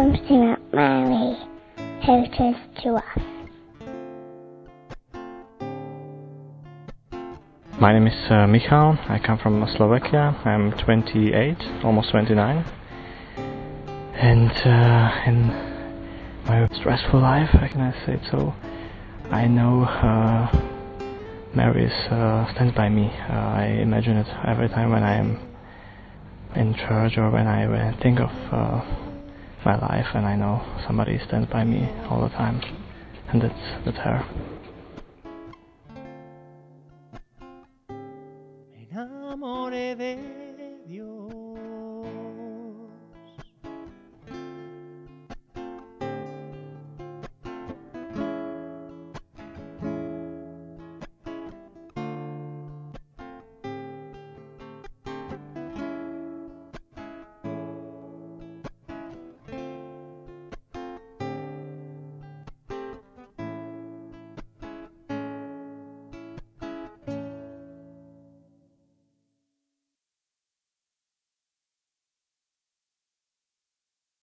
something that Mary us to us. My name is uh, Michal. I come from Slovakia. I'm 28, almost 29. And uh, in my stressful life, I can I say it so, I know uh, Mary uh, stands by me. Uh, I imagine it every time when I am in church or when I, when I think of uh, my life, and I know somebody stands by me all the time, and that's that's her. Enamoré de Dios.